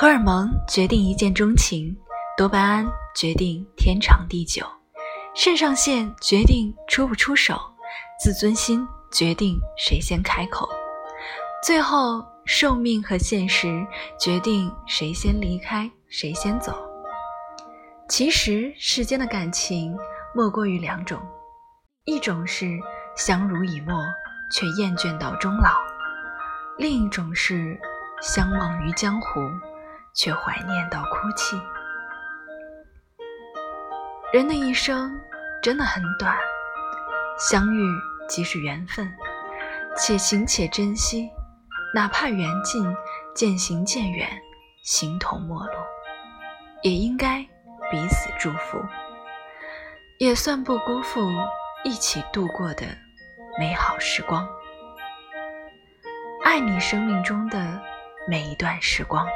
荷尔蒙决定一见钟情，多巴胺决定天长地久，肾上腺决定出不出手，自尊心决定谁先开口，最后寿命和现实决定谁先离开，谁先走。其实世间的感情莫过于两种，一种是相濡以沫却厌倦到终老，另一种是相忘于江湖。却怀念到哭泣。人的一生真的很短，相遇即是缘分，且行且珍惜，哪怕缘尽，渐行渐远，形同陌路，也应该彼此祝福，也算不辜负一起度过的美好时光。爱你生命中的每一段时光。